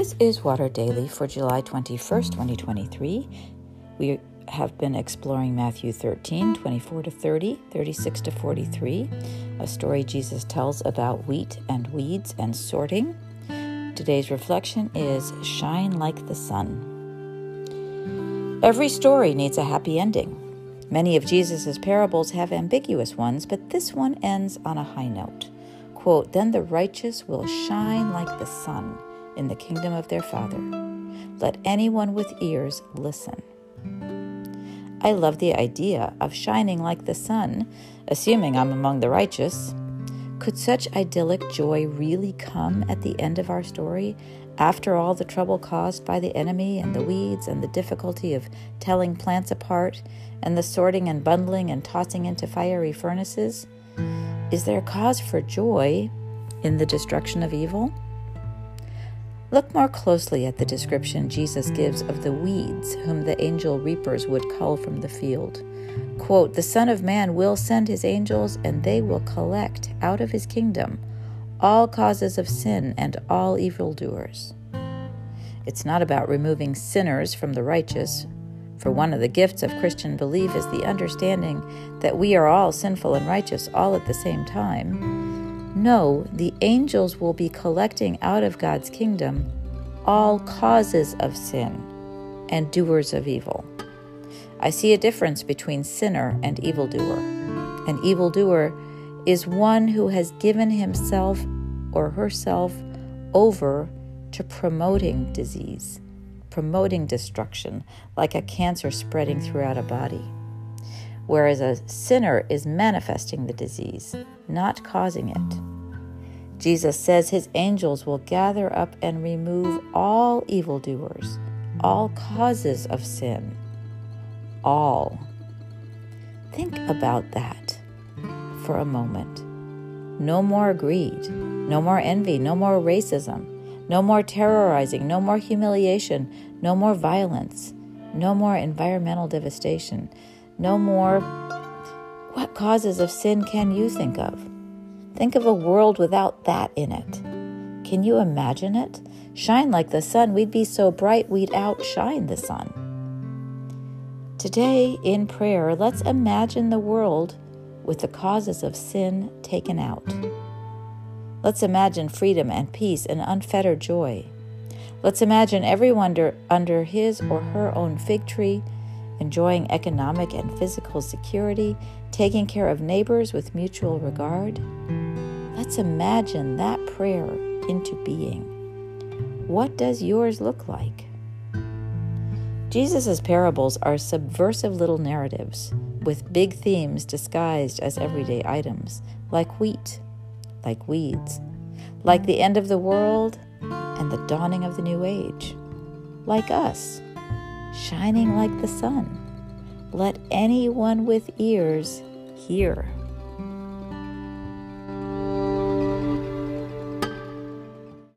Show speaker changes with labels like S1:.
S1: This is Water Daily for July 21st, 2023. We have been exploring Matthew 13, 24 to 30, 36 to 43, a story Jesus tells about wheat and weeds and sorting. Today's reflection is Shine Like the Sun. Every story needs a happy ending. Many of Jesus' parables have ambiguous ones, but this one ends on a high note. Quote, Then the righteous will shine like the sun in the kingdom of their Father. Let anyone with ears listen. I love the idea of shining like the sun, assuming I'm among the righteous. Could such idyllic joy really come at the end of our story, after all the trouble caused by the enemy and the weeds and the difficulty of telling plants apart and the sorting and bundling and tossing into fiery furnaces? Is there cause for joy in the destruction of evil? Look more closely at the description Jesus gives of the weeds whom the angel reapers would cull from the field. Quote, The Son of Man will send his angels, and they will collect out of his kingdom all causes of sin and all evildoers. It's not about removing sinners from the righteous, for one of the gifts of Christian belief is the understanding that we are all sinful and righteous all at the same time. No, the angels will be collecting out of God's kingdom all causes of sin and doers of evil. I see a difference between sinner and evildoer. An evildoer is one who has given himself or herself over to promoting disease, promoting destruction, like a cancer spreading throughout a body whereas a sinner is manifesting the disease, not causing it. Jesus says his angels will gather up and remove all evildoers, all causes of sin. All. Think about that for a moment. No more greed, no more envy, no more racism, no more terrorizing, no more humiliation, no more violence, no more environmental devastation, no more. What causes of sin can you think of? Think of a world without that in it. Can you imagine it? Shine like the sun. We'd be so bright we'd outshine the sun. Today, in prayer, let's imagine the world with the causes of sin taken out. Let's imagine freedom and peace and unfettered joy. Let's imagine everyone under, under his or her own fig tree enjoying economic and physical security, taking care of neighbors with mutual regard. Let's imagine that prayer into being. What does yours look like? Jesus' parables are subversive little narratives with big themes disguised as everyday items, like wheat, like weeds, like the end of the world and the dawning of the new age, like us shining like the sun. Let anyone with ears hear.